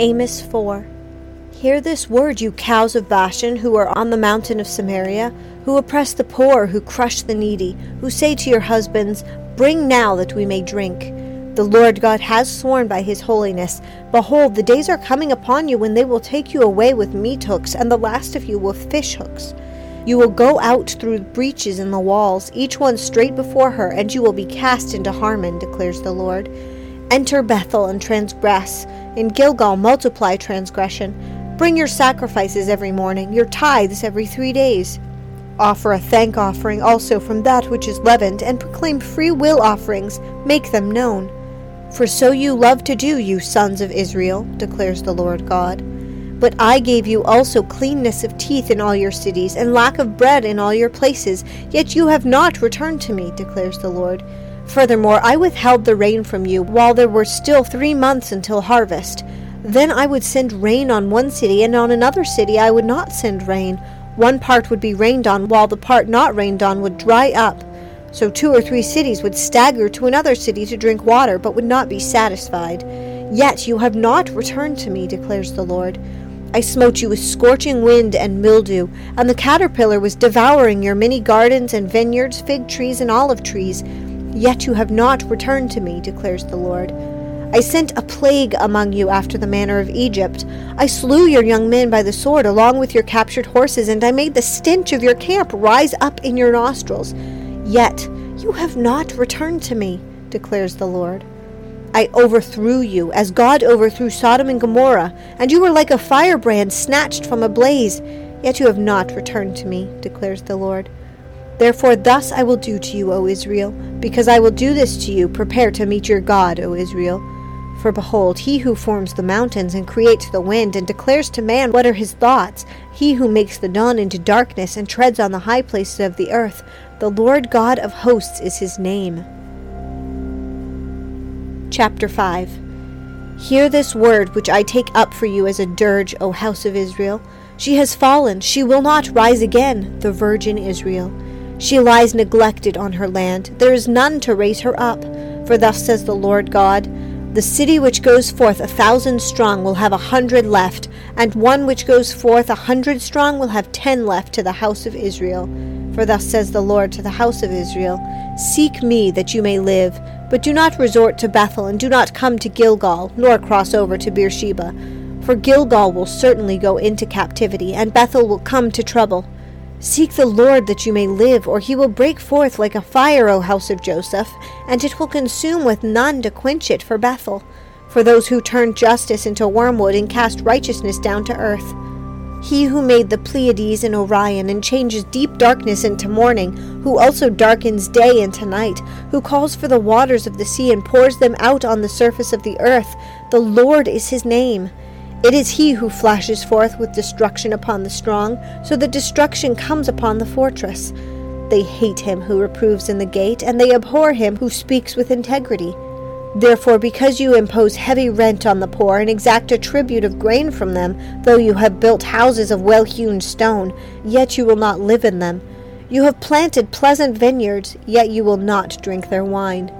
Amos 4 Hear this word, you cows of Bashan, who are on the mountain of Samaria, who oppress the poor, who crush the needy, who say to your husbands, Bring now that we may drink. The Lord God has sworn by his holiness, Behold, the days are coming upon you when they will take you away with meat hooks, and the last of you with fish hooks. You will go out through breaches in the walls, each one straight before her, and you will be cast into Harmon, declares the Lord. Enter Bethel and transgress. In Gilgal multiply transgression. Bring your sacrifices every morning, your tithes every three days. Offer a thank offering also from that which is leavened, and proclaim free will offerings, make them known. For so you love to do, you sons of Israel, declares the Lord God. But I gave you also cleanness of teeth in all your cities, and lack of bread in all your places, yet you have not returned to me, declares the Lord. Furthermore, I withheld the rain from you while there were still three months until harvest. Then I would send rain on one city, and on another city I would not send rain. One part would be rained on, while the part not rained on would dry up. So two or three cities would stagger to another city to drink water, but would not be satisfied. Yet you have not returned to me, declares the Lord. I smote you with scorching wind and mildew, and the caterpillar was devouring your many gardens and vineyards, fig trees and olive trees. Yet you have not returned to me, declares the Lord. I sent a plague among you after the manner of Egypt. I slew your young men by the sword along with your captured horses, and I made the stench of your camp rise up in your nostrils. Yet you have not returned to me, declares the Lord. I overthrew you, as God overthrew Sodom and Gomorrah, and you were like a firebrand snatched from a blaze. Yet you have not returned to me, declares the Lord. Therefore, thus I will do to you, O Israel, because I will do this to you. Prepare to meet your God, O Israel. For behold, he who forms the mountains and creates the wind and declares to man what are his thoughts, he who makes the dawn into darkness and treads on the high places of the earth, the Lord God of hosts is his name. Chapter 5 Hear this word which I take up for you as a dirge, O house of Israel. She has fallen, she will not rise again, the virgin Israel. She lies neglected on her land, there is none to raise her up. For thus says the Lord God The city which goes forth a thousand strong will have a hundred left, and one which goes forth a hundred strong will have ten left to the house of Israel. For thus says the Lord to the house of Israel Seek me that you may live. But do not resort to Bethel, and do not come to Gilgal, nor cross over to Beersheba. For Gilgal will certainly go into captivity, and Bethel will come to trouble. Seek the Lord that you may live, or he will break forth like a fire, O house of Joseph, and it will consume with none to quench it for Bethel, for those who turn justice into wormwood and cast righteousness down to earth. He who made the Pleiades and Orion and changes deep darkness into morning, who also darkens day into night, who calls for the waters of the sea and pours them out on the surface of the earth, the Lord is his name. It is he who flashes forth with destruction upon the strong, so that destruction comes upon the fortress. They hate him who reproves in the gate, and they abhor him who speaks with integrity. Therefore, because you impose heavy rent on the poor and exact a tribute of grain from them, though you have built houses of well hewn stone, yet you will not live in them. You have planted pleasant vineyards, yet you will not drink their wine.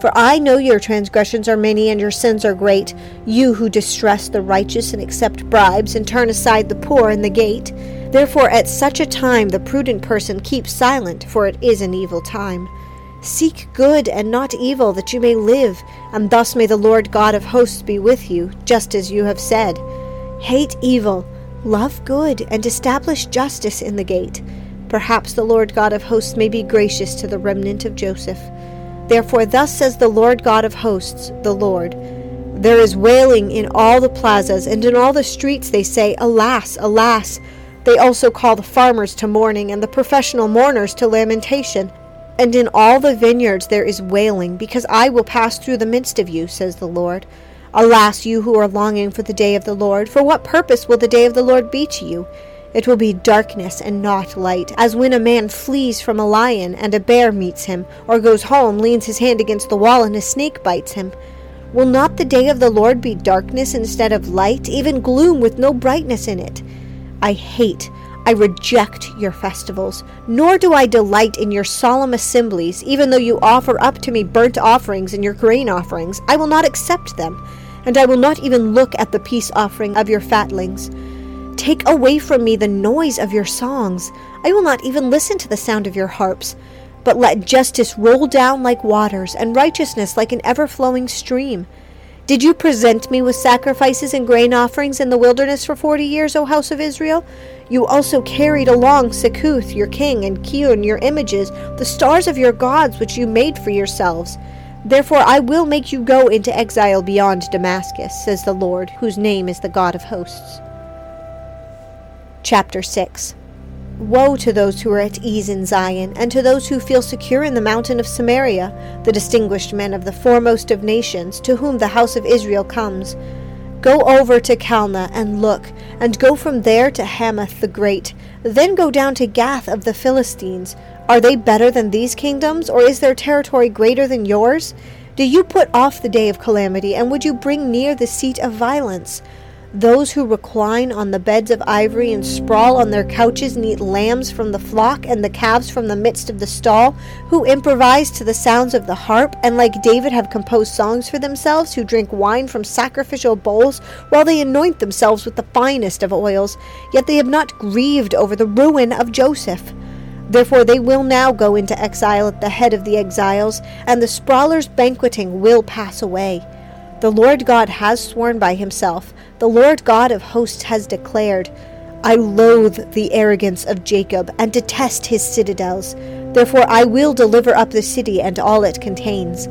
For I know your transgressions are many and your sins are great, you who distress the righteous and accept bribes and turn aside the poor in the gate. Therefore, at such a time the prudent person keeps silent, for it is an evil time. Seek good and not evil, that you may live, and thus may the Lord God of hosts be with you, just as you have said. Hate evil, love good, and establish justice in the gate. Perhaps the Lord God of hosts may be gracious to the remnant of Joseph. Therefore, thus says the Lord God of hosts, the Lord There is wailing in all the plazas, and in all the streets they say, Alas, alas! They also call the farmers to mourning, and the professional mourners to lamentation. And in all the vineyards there is wailing, because I will pass through the midst of you, says the Lord. Alas, you who are longing for the day of the Lord, for what purpose will the day of the Lord be to you? It will be darkness and not light, as when a man flees from a lion and a bear meets him, or goes home, leans his hand against the wall, and a snake bites him. Will not the day of the Lord be darkness instead of light, even gloom with no brightness in it? I hate I reject your festivals, nor do I delight in your solemn assemblies, even though you offer up to me burnt offerings and your grain offerings. I will not accept them. and I will not even look at the peace offering of your fatlings. Take away from me the noise of your songs. I will not even listen to the sound of your harps. But let justice roll down like waters, and righteousness like an ever flowing stream. Did you present me with sacrifices and grain offerings in the wilderness for forty years, O house of Israel? You also carried along Sikkuth, your king, and Kiyyun, your images, the stars of your gods which you made for yourselves. Therefore I will make you go into exile beyond Damascus, says the Lord, whose name is the God of hosts. Chapter 6 Woe to those who are at ease in Zion, and to those who feel secure in the mountain of Samaria, the distinguished men of the foremost of nations, to whom the house of Israel comes. Go over to Calneh and look, and go from there to Hamath the Great. Then go down to Gath of the Philistines. Are they better than these kingdoms, or is their territory greater than yours? Do you put off the day of calamity, and would you bring near the seat of violence? Those who recline on the beds of ivory and sprawl on their couches and eat lambs from the flock and the calves from the midst of the stall, who improvise to the sounds of the harp, and like David have composed songs for themselves, who drink wine from sacrificial bowls, while they anoint themselves with the finest of oils, yet they have not grieved over the ruin of Joseph. Therefore they will now go into exile at the head of the exiles, and the sprawlers banqueting will pass away. The Lord God has sworn by himself the Lord God of hosts has declared, I loathe the arrogance of Jacob and detest his citadels. Therefore I will deliver up the city and all it contains.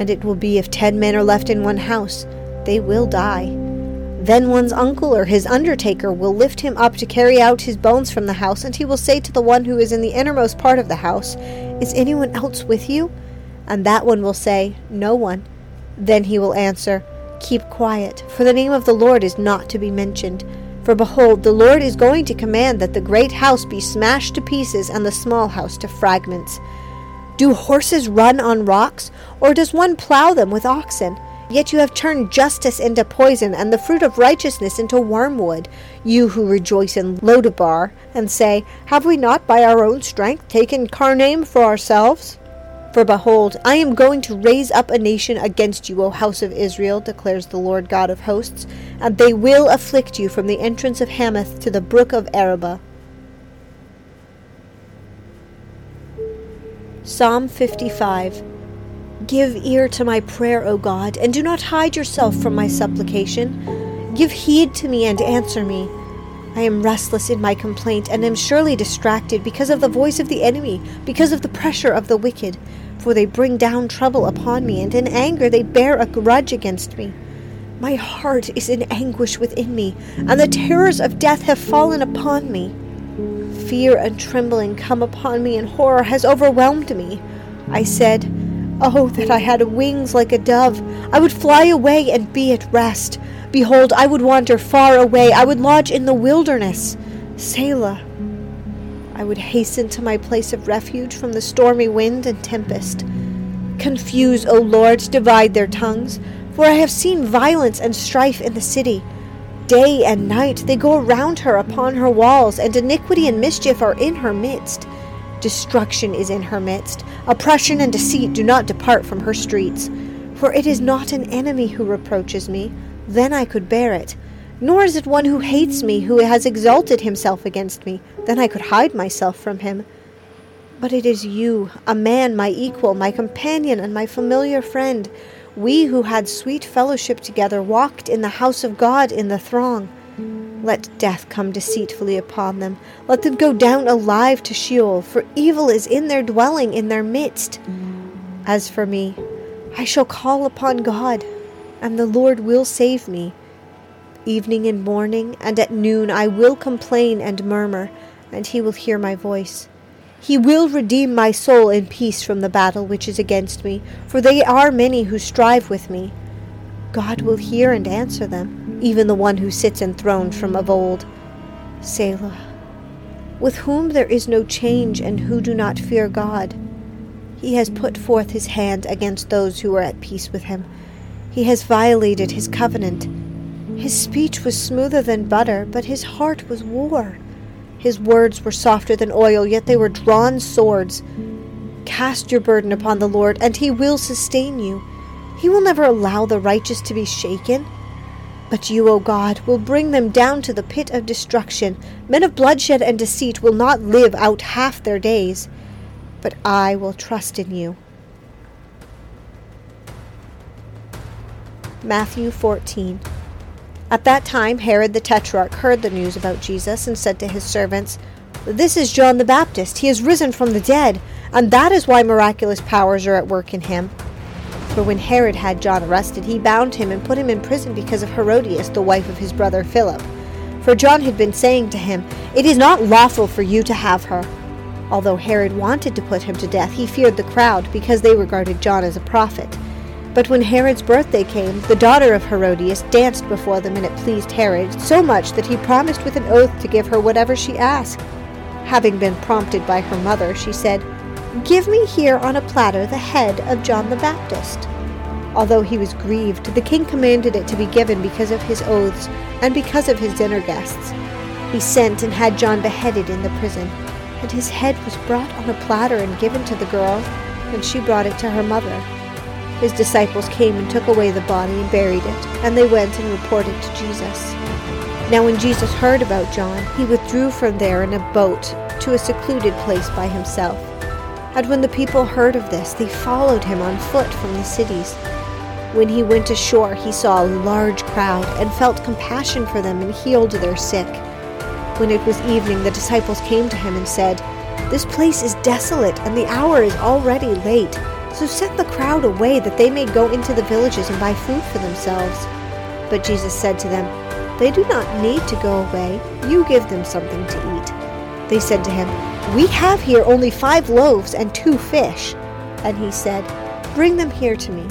And it will be if ten men are left in one house, they will die. Then one's uncle or his undertaker will lift him up to carry out his bones from the house, and he will say to the one who is in the innermost part of the house, Is anyone else with you? And that one will say, No one. Then he will answer, Keep quiet, for the name of the Lord is not to be mentioned. For behold, the Lord is going to command that the great house be smashed to pieces and the small house to fragments. Do horses run on rocks, or does one plow them with oxen? Yet you have turned justice into poison, and the fruit of righteousness into wormwood. You who rejoice in Lodebar, and say, Have we not by our own strength taken Karnaim for ourselves? For behold, I am going to raise up a nation against you, O house of Israel, declares the Lord God of hosts, and they will afflict you from the entrance of Hamath to the brook of Arabah. Psalm 55 Give ear to my prayer, O God, and do not hide yourself from my supplication. Give heed to me and answer me. I am restless in my complaint, and am surely distracted because of the voice of the enemy, because of the pressure of the wicked. For they bring down trouble upon me, and in anger they bear a grudge against me. My heart is in anguish within me, and the terrors of death have fallen upon me. Fear and trembling come upon me, and horror has overwhelmed me. I said, Oh, that I had wings like a dove! I would fly away and be at rest. Behold, I would wander far away. I would lodge in the wilderness. Selah. I would hasten to my place of refuge from the stormy wind and tempest. Confuse, O Lord, divide their tongues, for I have seen violence and strife in the city. Day and night they go around her upon her walls, and iniquity and mischief are in her midst. Destruction is in her midst. Oppression and deceit do not depart from her streets. For it is not an enemy who reproaches me then I could bear it. Nor is it one who hates me, who has exalted himself against me, then I could hide myself from him. But it is you, a man my equal, my companion, and my familiar friend. We who had sweet fellowship together walked in the house of God in the throng. Let death come deceitfully upon them. Let them go down alive to Sheol, for evil is in their dwelling in their midst. As for me, I shall call upon God and the Lord will save me. Evening and morning, and at noon I will complain and murmur, and he will hear my voice. He will redeem my soul in peace from the battle which is against me, for they are many who strive with me. God will hear and answer them, even the one who sits enthroned from of old. Selah. With whom there is no change and who do not fear God. He has put forth his hand against those who are at peace with him he has violated his covenant. His speech was smoother than butter, but his heart was war. His words were softer than oil, yet they were drawn swords. Cast your burden upon the Lord, and he will sustain you. He will never allow the righteous to be shaken. But you, O God, will bring them down to the pit of destruction. Men of bloodshed and deceit will not live out half their days. But I will trust in you. Matthew 14. At that time, Herod the Tetrarch heard the news about Jesus and said to his servants, This is John the Baptist. He has risen from the dead, and that is why miraculous powers are at work in him. For when Herod had John arrested, he bound him and put him in prison because of Herodias, the wife of his brother Philip. For John had been saying to him, It is not lawful for you to have her. Although Herod wanted to put him to death, he feared the crowd because they regarded John as a prophet. But when Herod's birthday came, the daughter of Herodias danced before them, and it pleased Herod so much that he promised with an oath to give her whatever she asked. Having been prompted by her mother, she said, Give me here on a platter the head of John the Baptist. Although he was grieved, the king commanded it to be given because of his oaths and because of his dinner guests. He sent and had John beheaded in the prison, and his head was brought on a platter and given to the girl, and she brought it to her mother. His disciples came and took away the body and buried it, and they went and reported to Jesus. Now, when Jesus heard about John, he withdrew from there in a boat to a secluded place by himself. And when the people heard of this, they followed him on foot from the cities. When he went ashore, he saw a large crowd and felt compassion for them and healed their sick. When it was evening, the disciples came to him and said, This place is desolate, and the hour is already late. So send the crowd away that they may go into the villages and buy food for themselves. But Jesus said to them, They do not need to go away. You give them something to eat. They said to him, We have here only five loaves and two fish. And he said, Bring them here to me.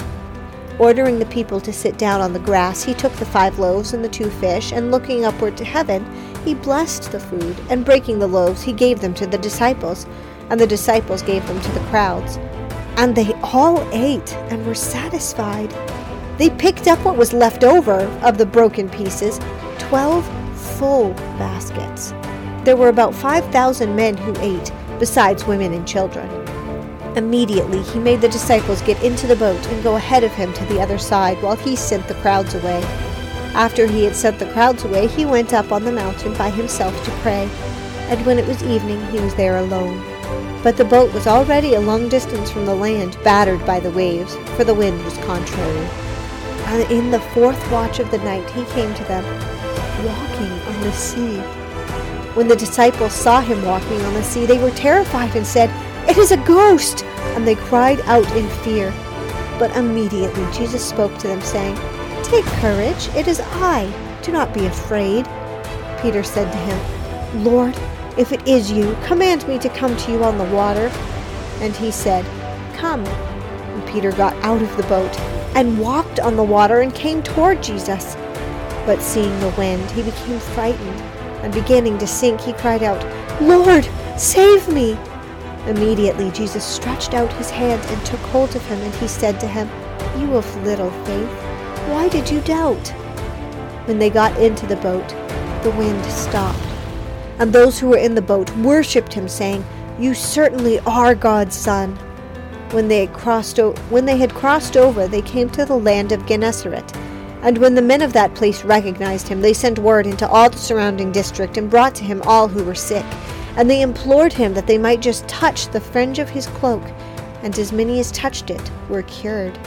Ordering the people to sit down on the grass, he took the five loaves and the two fish, and looking upward to heaven, he blessed the food, and breaking the loaves, he gave them to the disciples, and the disciples gave them to the crowds. And they all ate and were satisfied. They picked up what was left over of the broken pieces, twelve full baskets. There were about five thousand men who ate, besides women and children. Immediately he made the disciples get into the boat and go ahead of him to the other side while he sent the crowds away. After he had sent the crowds away, he went up on the mountain by himself to pray, and when it was evening, he was there alone. But the boat was already a long distance from the land, battered by the waves, for the wind was contrary. And in the fourth watch of the night he came to them, walking on the sea. When the disciples saw him walking on the sea, they were terrified and said, It is a ghost! And they cried out in fear. But immediately Jesus spoke to them, saying, Take courage, it is I. Do not be afraid. Peter said to him, Lord, if it is you, command me to come to you on the water. And he said, Come. And Peter got out of the boat and walked on the water and came toward Jesus. But seeing the wind, he became frightened, and beginning to sink, he cried out, Lord, save me! Immediately Jesus stretched out his hand and took hold of him, and he said to him, You of little faith, why did you doubt? When they got into the boat, the wind stopped and those who were in the boat worshipped him, saying, You certainly are God's son. When they, had crossed o- when they had crossed over, they came to the land of Gennesaret. And when the men of that place recognized him, they sent word into all the surrounding district and brought to him all who were sick. And they implored him that they might just touch the fringe of his cloak, and as many as touched it were cured.